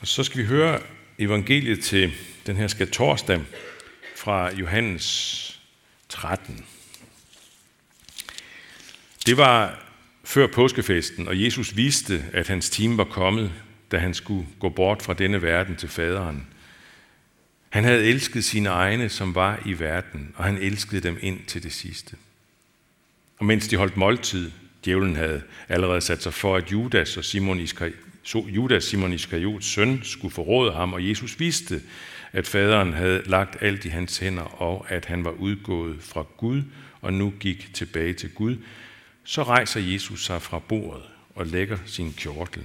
Og så skal vi høre evangeliet til den her skal torsdag fra Johannes 13. Det var før påskefesten, og Jesus vidste, at hans time var kommet, da han skulle gå bort fra denne verden til faderen. Han havde elsket sine egne, som var i verden, og han elskede dem ind til det sidste. Og mens de holdt måltid, djævlen havde allerede sat sig for, at Judas og Simon så Judas, Simon Iskariots søn, skulle forråde ham, og Jesus vidste, at faderen havde lagt alt i hans hænder, og at han var udgået fra Gud, og nu gik tilbage til Gud, så rejser Jesus sig fra bordet og lægger sin kjortel,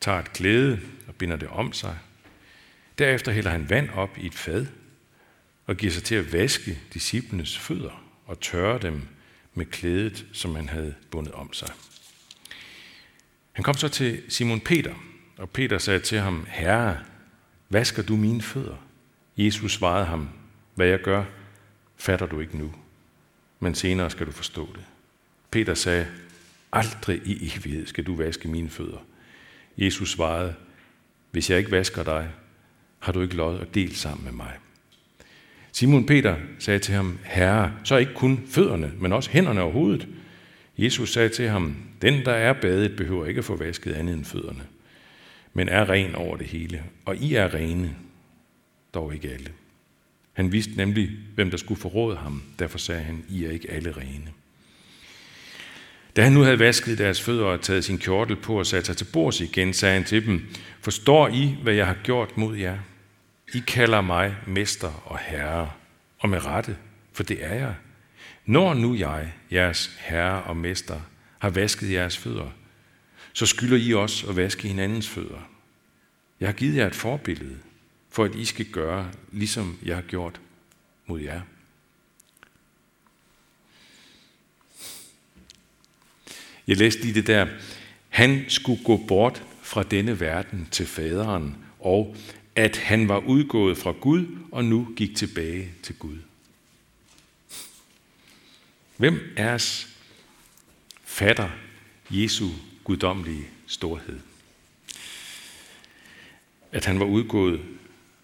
tager et klæde og binder det om sig. Derefter hælder han vand op i et fad og giver sig til at vaske disciplenes fødder og tørre dem med klædet, som han havde bundet om sig. Han kom så til Simon Peter, og Peter sagde til ham, Herre, vasker du mine fødder? Jesus svarede ham, hvad jeg gør, fatter du ikke nu, men senere skal du forstå det. Peter sagde, aldrig i evighed skal du vaske mine fødder. Jesus svarede, hvis jeg ikke vasker dig, har du ikke lod at dele sammen med mig. Simon Peter sagde til ham, Herre, så ikke kun fødderne, men også hænderne og hovedet. Jesus sagde til ham, den der er badet behøver ikke at få vasket andet end fødderne, men er ren over det hele, og I er rene, dog ikke alle. Han vidste nemlig, hvem der skulle forråde ham, derfor sagde han, I er ikke alle rene. Da han nu havde vasket deres fødder og taget sin kjortel på og sat sig til bords igen, sagde han til dem, Forstår I, hvad jeg har gjort mod jer? I kalder mig mester og herre, og med rette, for det er jeg. Når nu jeg, jeres herre og mester, har vasket jeres fødder, så skylder I også at vaske hinandens fødder. Jeg har givet jer et forbillede, for at I skal gøre, ligesom jeg har gjort mod jer. Jeg læste lige det der. Han skulle gå bort fra denne verden til faderen, og at han var udgået fra Gud og nu gik tilbage til Gud. Hvem er os fatter Jesu guddommelige storhed? At han var udgået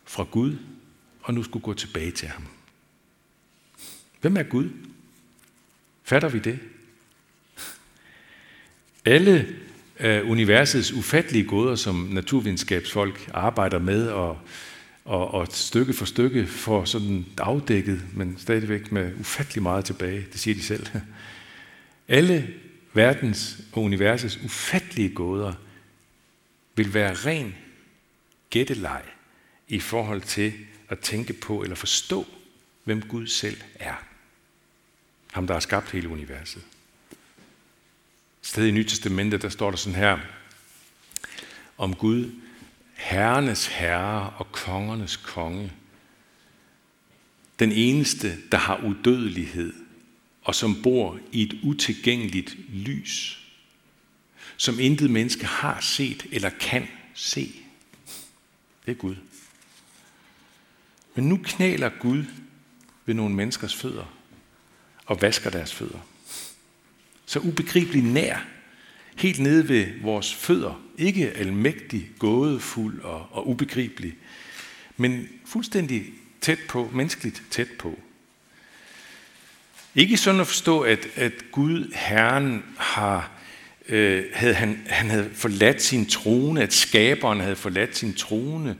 fra Gud og nu skulle gå tilbage til ham. Hvem er Gud? Fatter vi det? Alle øh, universets ufattelige gåder, som naturvidenskabsfolk arbejder med og, og, og stykke for stykke får sådan afdækket, men stadigvæk med ufattelig meget tilbage, det siger de selv. Alle verdens og universets ufattelige gåder vil være ren gætteleg i forhold til at tænke på eller forstå, hvem Gud selv er. Ham, der har skabt hele universet sted i Nyt Testamentet, der står der sådan her, om Gud, herrenes herre og kongernes konge. Den eneste, der har udødelighed, og som bor i et utilgængeligt lys, som intet menneske har set eller kan se. Det er Gud. Men nu knæler Gud ved nogle menneskers fødder og vasker deres fødder så ubegribeligt nær, helt nede ved vores fødder. Ikke almægtig, gådefuld og, og ubegribelig, men fuldstændig tæt på, menneskeligt tæt på. Ikke sådan at forstå, at, at Gud, Herren, har, øh, havde, han, han havde forladt sin trone, at skaberen havde forladt sin trone,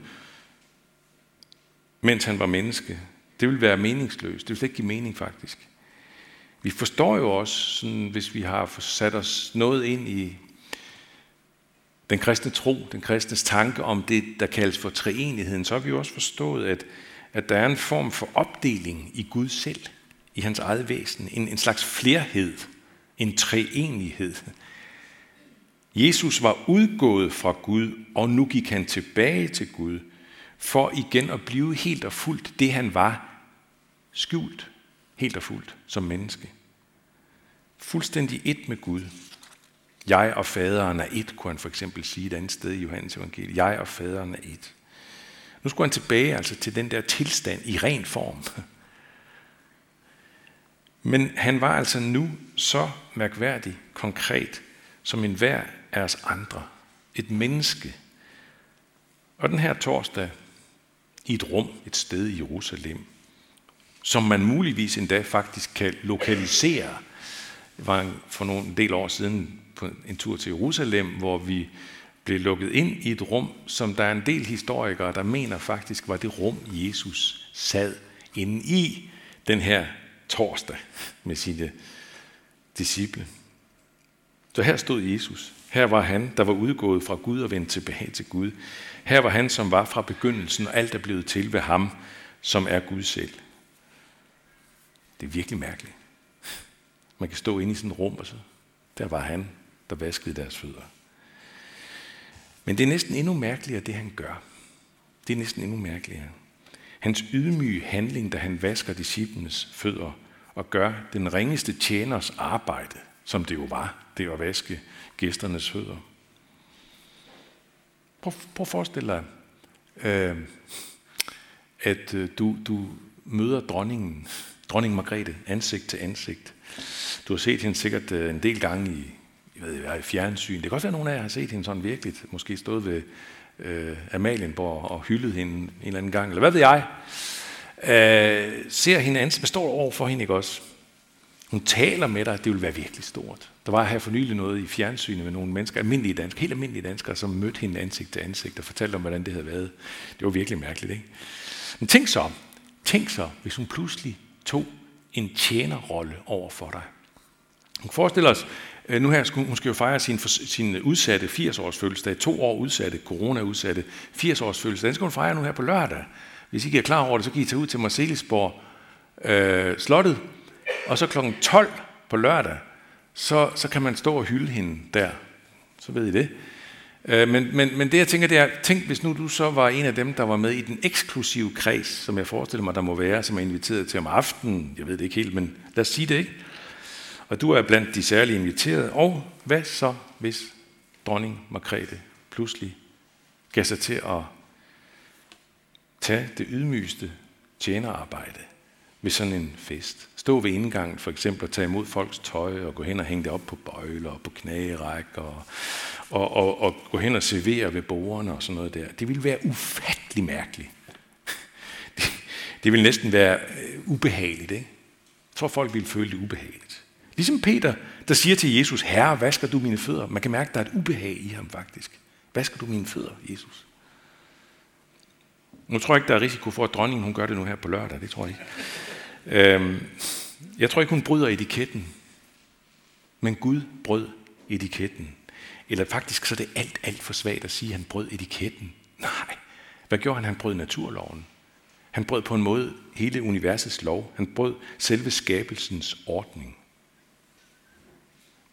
mens han var menneske. Det ville være meningsløst. Det ville ikke give mening, faktisk. Vi forstår jo også, sådan, hvis vi har sat os noget ind i den kristne tro, den kristnes tanke om det, der kaldes for treenigheden, så har vi jo også forstået, at, at der er en form for opdeling i Gud selv, i hans eget væsen, en, en slags flerhed, en treenighed. Jesus var udgået fra Gud, og nu gik han tilbage til Gud, for igen at blive helt og fuldt det, han var, skjult helt og fuldt som menneske. Fuldstændig et med Gud. Jeg og faderen er et, kunne han for eksempel sige et andet sted i Johannes evangeliet. Jeg og faderen er et. Nu skulle han tilbage altså til den der tilstand i ren form. Men han var altså nu så mærkværdig, konkret, som en hver af os andre. Et menneske. Og den her torsdag i et rum, et sted i Jerusalem, som man muligvis endda faktisk kan lokalisere. Det var for nogle del år siden på en tur til Jerusalem, hvor vi blev lukket ind i et rum, som der er en del historikere, der mener faktisk var det rum, Jesus sad inde i den her torsdag med sine disciple. Så her stod Jesus. Her var han, der var udgået fra Gud og vendt tilbage til Gud. Her var han, som var fra begyndelsen, og alt er blevet til ved ham, som er Gud selv. Det er virkelig mærkeligt. Man kan stå inde i sådan et rum, og så der var han, der vaskede deres fødder. Men det er næsten endnu mærkeligere, det han gør. Det er næsten endnu mærkeligere. Hans ydmyge handling, da han vasker disciplenes fødder og gør den ringeste tjeners arbejde, som det jo var, det at vaske gæsternes fødder. Prøv, prøv at forestille dig, øh, at øh, du, du møder dronningen, dronning Margrethe, ansigt til ansigt. Du har set hende sikkert øh, en del gange i, jeg ved, i fjernsyn. Det kan også være, at nogen af jer har set hende sådan virkelig, måske stået ved øh, Amalienborg og hyldet hende en eller anden gang, eller hvad ved jeg. Øh, ser hende ansigt, står over for hende, ikke også? Hun taler med dig, det vil være virkelig stort. Der var her for nylig noget i fjernsynet med nogle mennesker, almindelige danskere, helt almindelige danskere, som mødte hende ansigt til ansigt og fortalte om, hvordan det havde været. Det var virkelig mærkeligt, ikke? Men tænk så, tænk så, hvis hun pludselig tog en tjenerrolle over for dig. Hun forestiller os, øh, nu her skulle hun skal jo fejre sin, sin udsatte 80-års fødselsdag, to år udsatte, corona-udsatte 80-års fødselsdag. Den skal hun fejre nu her på lørdag. Hvis I ikke er klar over det, så kan I tage ud til Marcelisborg øh, slottet, og så kl. 12 på lørdag, så, så kan man stå og hylde hende der. Så ved I det. Øh, men, men, men det jeg tænker, det er, tænk hvis nu du så var en af dem, der var med i den eksklusive kreds, som jeg forestiller mig, der må være, som er inviteret til om aftenen. Jeg ved det ikke helt, men lad os sige det, ikke? Og du er blandt de særlige inviterede. Og hvad så, hvis dronning Margrethe pludselig gav sig til at tage det ydmygste tjenerarbejde ved sådan en fest. Stå ved indgangen for eksempel og tage imod folks tøj og gå hen og hænge det op på bøjler og på knagerækker og, og, og, og gå hen og servere ved bordene og sådan noget der. Det ville være ufattelig mærkeligt. Det, det ville næsten være øh, ubehageligt. Ikke? Jeg tror, folk ville føle det ubehageligt. Ligesom Peter, der siger til Jesus, Herre, vasker du mine fødder? Man kan mærke, at der er et ubehag i ham faktisk. Vasker du mine fødder, Jesus? Nu tror jeg ikke, der er risiko for, at dronningen hun gør det nu her på lørdag. Det tror jeg ikke. Øhm, jeg tror ikke, hun bryder etiketten. Men Gud brød etiketten. Eller faktisk så er det alt, alt for svagt at sige, at han brød etiketten. Nej. Hvad gjorde han? Han brød naturloven. Han brød på en måde hele universets lov. Han brød selve skabelsens ordning.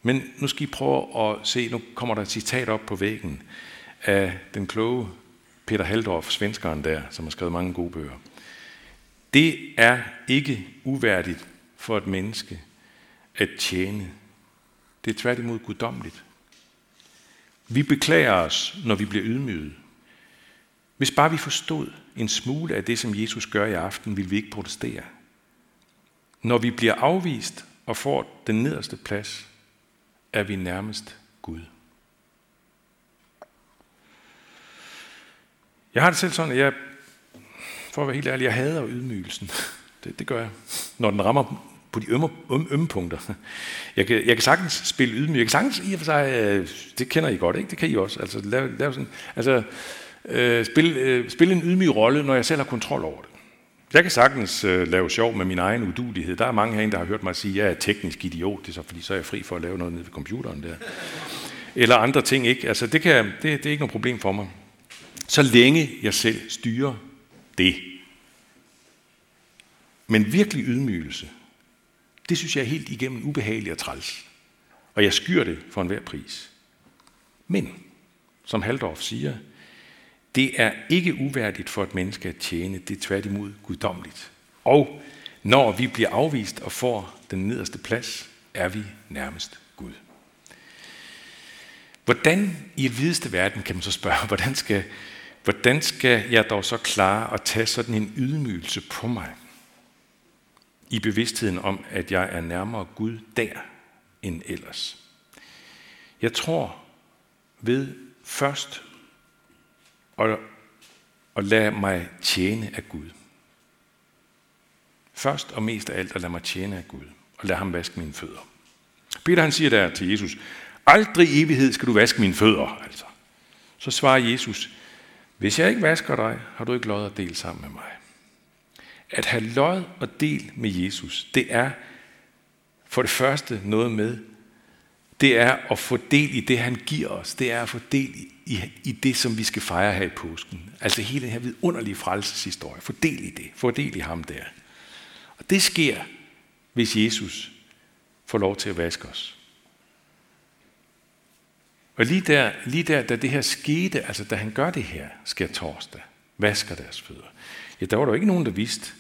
Men nu skal I prøve at se, nu kommer der et citat op på væggen af den kloge Peter Haldorf, svenskeren der, som har skrevet mange gode bøger. Det er ikke uværdigt for et menneske at tjene. Det er tværtimod guddommeligt. Vi beklager os, når vi bliver ydmyget. Hvis bare vi forstod en smule af det, som Jesus gør i aften, vil vi ikke protestere. Når vi bliver afvist og får den nederste plads, er vi nærmest Gud. Jeg har det selv sådan, at jeg, for at være helt ærlig, jeg hader ydmygelsen. Det, det gør jeg, når den rammer på de ømme, ømme, ømme punkter. Jeg kan, jeg kan sagtens spille ydmyg. Jeg kan sagtens i og for sig, øh, det kender I godt, ikke? Det kan I også. Altså, lave, lave sådan, altså øh, spille, øh, spille en ydmyg rolle, når jeg selv har kontrol over det. Jeg kan sagtens øh, lave sjov med min egen udulighed. Der er mange herinde, der har hørt mig sige, at jeg er teknisk idiot, det er så, fordi så er jeg fri for at lave noget nede ved computeren der. Eller andre ting, ikke? Altså, det, kan, det, det er ikke noget problem for mig. Så længe jeg selv styrer det. Men virkelig ydmygelse, det synes jeg er helt igennem ubehageligt og træls. Og jeg skyr det for enhver pris. Men, som Haldorf siger, det er ikke uværdigt for et menneske at tjene, det er tværtimod guddommeligt. Og når vi bliver afvist og får den nederste plads, er vi nærmest Gud. Hvordan i et videste verden, kan man så spørge, hvordan skal, hvordan skal jeg dog så klare at tage sådan en ydmygelse på mig? I bevidstheden om, at jeg er nærmere Gud der end ellers. Jeg tror ved først at, at lade mig tjene af Gud. Først og mest af alt at lade mig tjene af Gud, og lade ham vaske mine fødder. Peter han siger der til Jesus, aldrig i evighed skal du vaske mine fødder. Altså. Så svarer Jesus, hvis jeg ikke vasker dig, har du ikke lod at dele sammen med mig. At have lod og del med Jesus, det er for det første noget med, det er at få del i det, han giver os. Det er at få del i, i det, som vi skal fejre her i påsken. Altså hele den her vidunderlige frelseshistorie. Få del i det. Få del i ham der. Og det sker, hvis Jesus får lov til at vaske os. Og lige der, lige der, da det her skete, altså da han gør det her, sker torsdag, vasker deres fødder, ja, der var der ikke nogen, der vidste,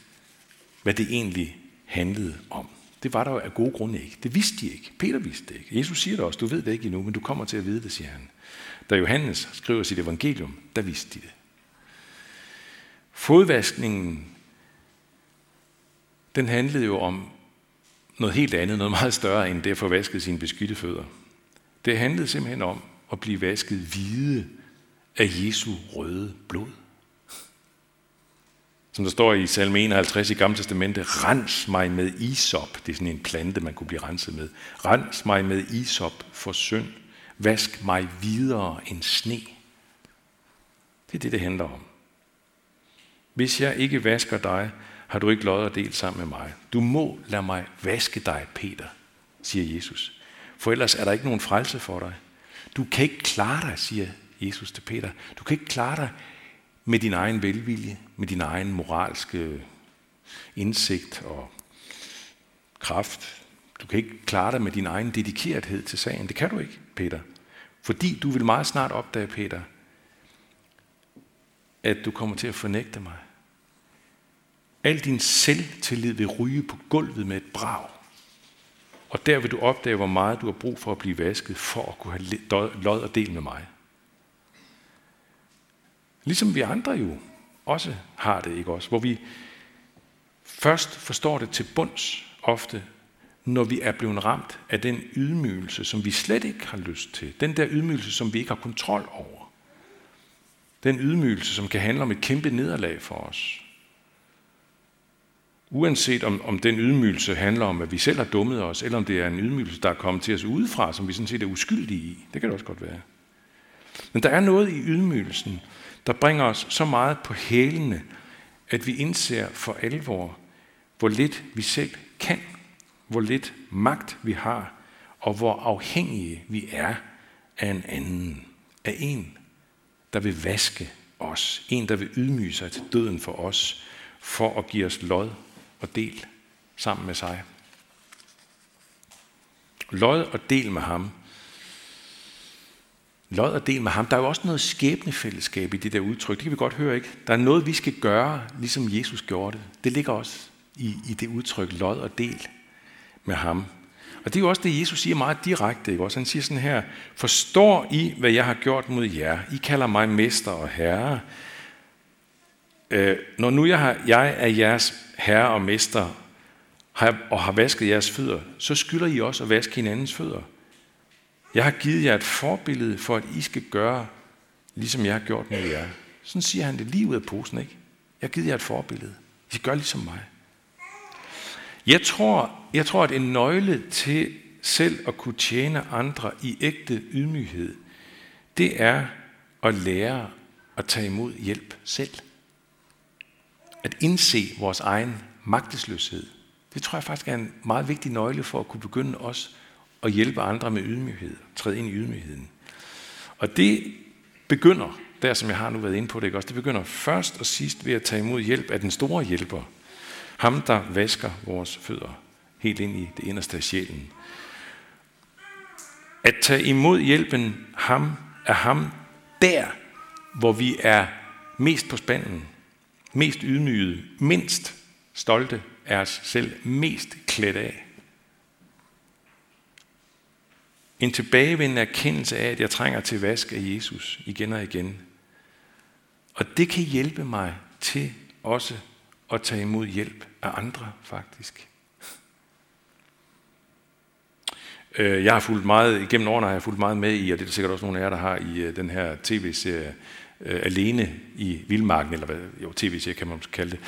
hvad det egentlig handlede om. Det var der jo af gode grunde ikke. Det vidste de ikke. Peter vidste det ikke. Jesus siger det også, du ved det ikke endnu, men du kommer til at vide det, siger han. Da Johannes skriver sit evangelium, der vidste de det. Fodvaskningen, den handlede jo om noget helt andet, noget meget større end det at få vasket sine beskidte fødder. Det handlede simpelthen om at blive vasket hvide af Jesu røde blod. Som der står i salme 51 i Gamle Testamente, rens mig med isop. Det er sådan en plante, man kunne blive renset med. Rens mig med isop for synd. Vask mig videre end sne. Det er det, det handler om. Hvis jeg ikke vasker dig, har du ikke lod at dele sammen med mig. Du må lade mig vaske dig, Peter, siger Jesus. For ellers er der ikke nogen frelse for dig. Du kan ikke klare dig, siger Jesus til Peter. Du kan ikke klare dig med din egen velvilje, med din egen moralske indsigt og kraft. Du kan ikke klare dig med din egen dedikerethed til sagen. Det kan du ikke, Peter. Fordi du vil meget snart opdage, Peter, at du kommer til at fornægte mig. Al din selvtillid vil ryge på gulvet med et brag. Og der vil du opdage, hvor meget du har brug for at blive vasket, for at kunne have lod og del med mig. Ligesom vi andre jo også har det, ikke også? Hvor vi først forstår det til bunds ofte, når vi er blevet ramt af den ydmygelse, som vi slet ikke har lyst til. Den der ydmygelse, som vi ikke har kontrol over. Den ydmygelse, som kan handle om et kæmpe nederlag for os. Uanset om, om den ydmygelse handler om, at vi selv har dummet os, eller om det er en ydmygelse, der er kommet til os udefra, som vi sådan set er uskyldige i. Det kan det også godt være. Men der er noget i ydmygelsen, der bringer os så meget på hælene, at vi indser for alvor, hvor lidt vi selv kan, hvor lidt magt vi har, og hvor afhængige vi er af en anden, af en, der vil vaske os, en, der vil ydmyge sig til døden for os, for at give os lod og del sammen med sig. Lod og del med ham, lod og del med ham. Der er jo også noget skæbnefællesskab i det der udtryk. Det kan vi godt høre, ikke? Der er noget, vi skal gøre, ligesom Jesus gjorde det. Det ligger også i, i det udtryk, lod og del med ham. Og det er jo også det, Jesus siger meget direkte. Ikke? Også han siger sådan her, forstår I, hvad jeg har gjort mod jer? I kalder mig mester og herre. Øh, når nu jeg, har, jeg er jeres herre og mester, har, og har vasket jeres fødder, så skylder I også at vaske hinandens fødder. Jeg har givet jer et forbillede for, at I skal gøre, ligesom jeg har gjort med jer. Sådan siger han det lige ud af posen, ikke? Jeg har givet jer et forbillede. I gør ligesom mig. Jeg tror, jeg tror, at en nøgle til selv at kunne tjene andre i ægte ydmyghed, det er at lære at tage imod hjælp selv. At indse vores egen magtesløshed. Det tror jeg faktisk er en meget vigtig nøgle for at kunne begynde også at hjælpe andre med ydmyghed, træde ind i ydmygheden. Og det begynder, der som jeg har nu været inde på det, ikke også? det begynder først og sidst ved at tage imod hjælp af den store hjælper. Ham, der vasker vores fødder helt ind i det inderste af sjælen. At tage imod hjælpen ham, er ham der, hvor vi er mest på spanden, mest ydmygede, mindst stolte af os selv, mest klædt af. En tilbagevendende erkendelse af, at jeg trænger til vask af Jesus igen og igen. Og det kan hjælpe mig til også at tage imod hjælp af andre, faktisk. Øh, jeg har fulgt meget, igennem årene har jeg fulgt meget med i, og det er der sikkert også nogle af jer, der har i øh, den her tv-serie øh, alene i Vildmarken, eller hvad, jo, tv-serie kan man kalde det.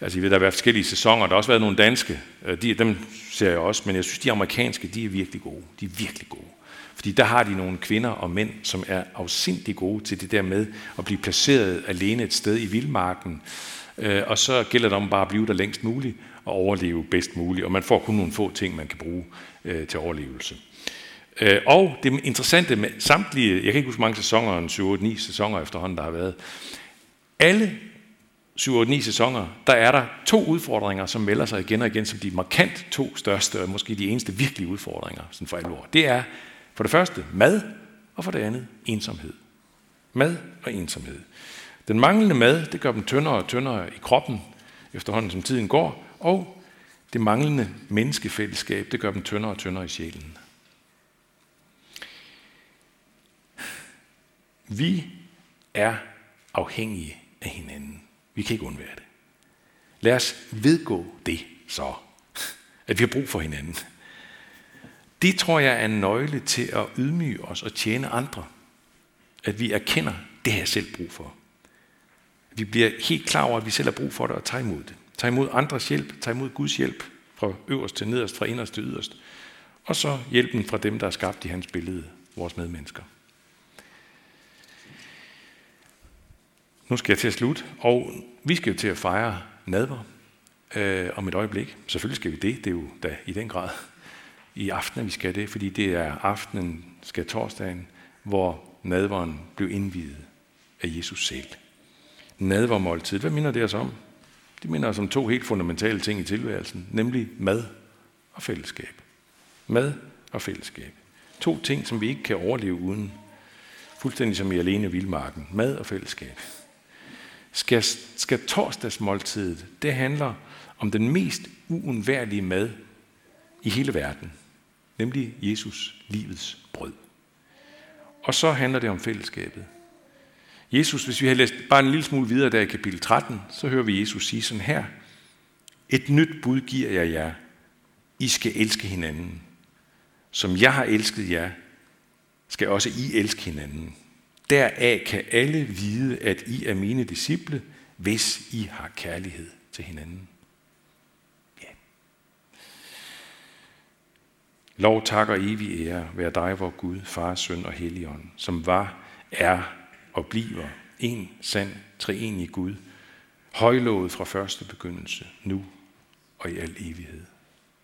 Altså, I ved, der har været forskellige sæsoner, der har også været nogle danske, øh, de, dem ser jeg også, men jeg synes, de amerikanske, de er virkelig gode. De er virkelig gode. Fordi der har de nogle kvinder og mænd, som er afsindig gode til det der med at blive placeret alene et sted i vildmarken, øh, og så gælder det om bare at blive der længst muligt og overleve bedst muligt, og man får kun nogle få ting, man kan bruge øh, til overlevelse. Øh, og det interessante med samtlige, jeg kan ikke huske mange sæsoner, en 7-8-9 sæsoner efterhånden, der har været, alle 7-8-9 sæsoner, der er der to udfordringer, som melder sig igen og igen, som de markant to største, og måske de eneste virkelige udfordringer sådan for alvor. Det er for det første mad, og for det andet ensomhed. Mad og ensomhed. Den manglende mad, det gør dem tyndere og tyndere i kroppen, efterhånden som tiden går, og det manglende menneskefællesskab, det gør dem tyndere og tyndere i sjælen. Vi er afhængige af hinanden. Vi kan ikke undvære det. Lad os vedgå det så, at vi har brug for hinanden. Det tror jeg er en nøgle til at ydmyge os og tjene andre. At vi erkender, det har jeg selv brug for. Vi bliver helt klar over, at vi selv har brug for det og tager imod det. Tag imod andres hjælp, tag imod Guds hjælp fra øverst til nederst, fra inderst til yderst. Og så hjælpen fra dem, der er skabt i hans billede, vores medmennesker. Nu skal jeg til at slutte, og vi skal jo til at fejre nadver øh, om et øjeblik. Selvfølgelig skal vi det, det er jo da i den grad i aften, vi skal det, fordi det er aftenen, skal torsdagen, hvor nadveren blev indvidet af Jesus selv. Nadvermåltid, hvad minder det os om? Det minder os om to helt fundamentale ting i tilværelsen, nemlig mad og fællesskab. Mad og fællesskab. To ting, som vi ikke kan overleve uden. Fuldstændig som i alene vildmarken. Mad og fællesskab. Skal, skal torsdagsmåltidet, det handler om den mest uundværlige mad i hele verden nemlig Jesus, livets brød. Og så handler det om fællesskabet. Jesus, hvis vi har læst bare en lille smule videre der i kapitel 13, så hører vi Jesus sige sådan her. Et nyt bud giver jeg jer. I skal elske hinanden. Som jeg har elsket jer, skal også I elske hinanden. Deraf kan alle vide, at I er mine disciple, hvis I har kærlighed til hinanden. Ja. Lov, tak og evig ære være dig, vor Gud, Far, Søn og Helligånd, som var, er og bliver en sand, treenig Gud, højlovet fra første begyndelse, nu og i al evighed.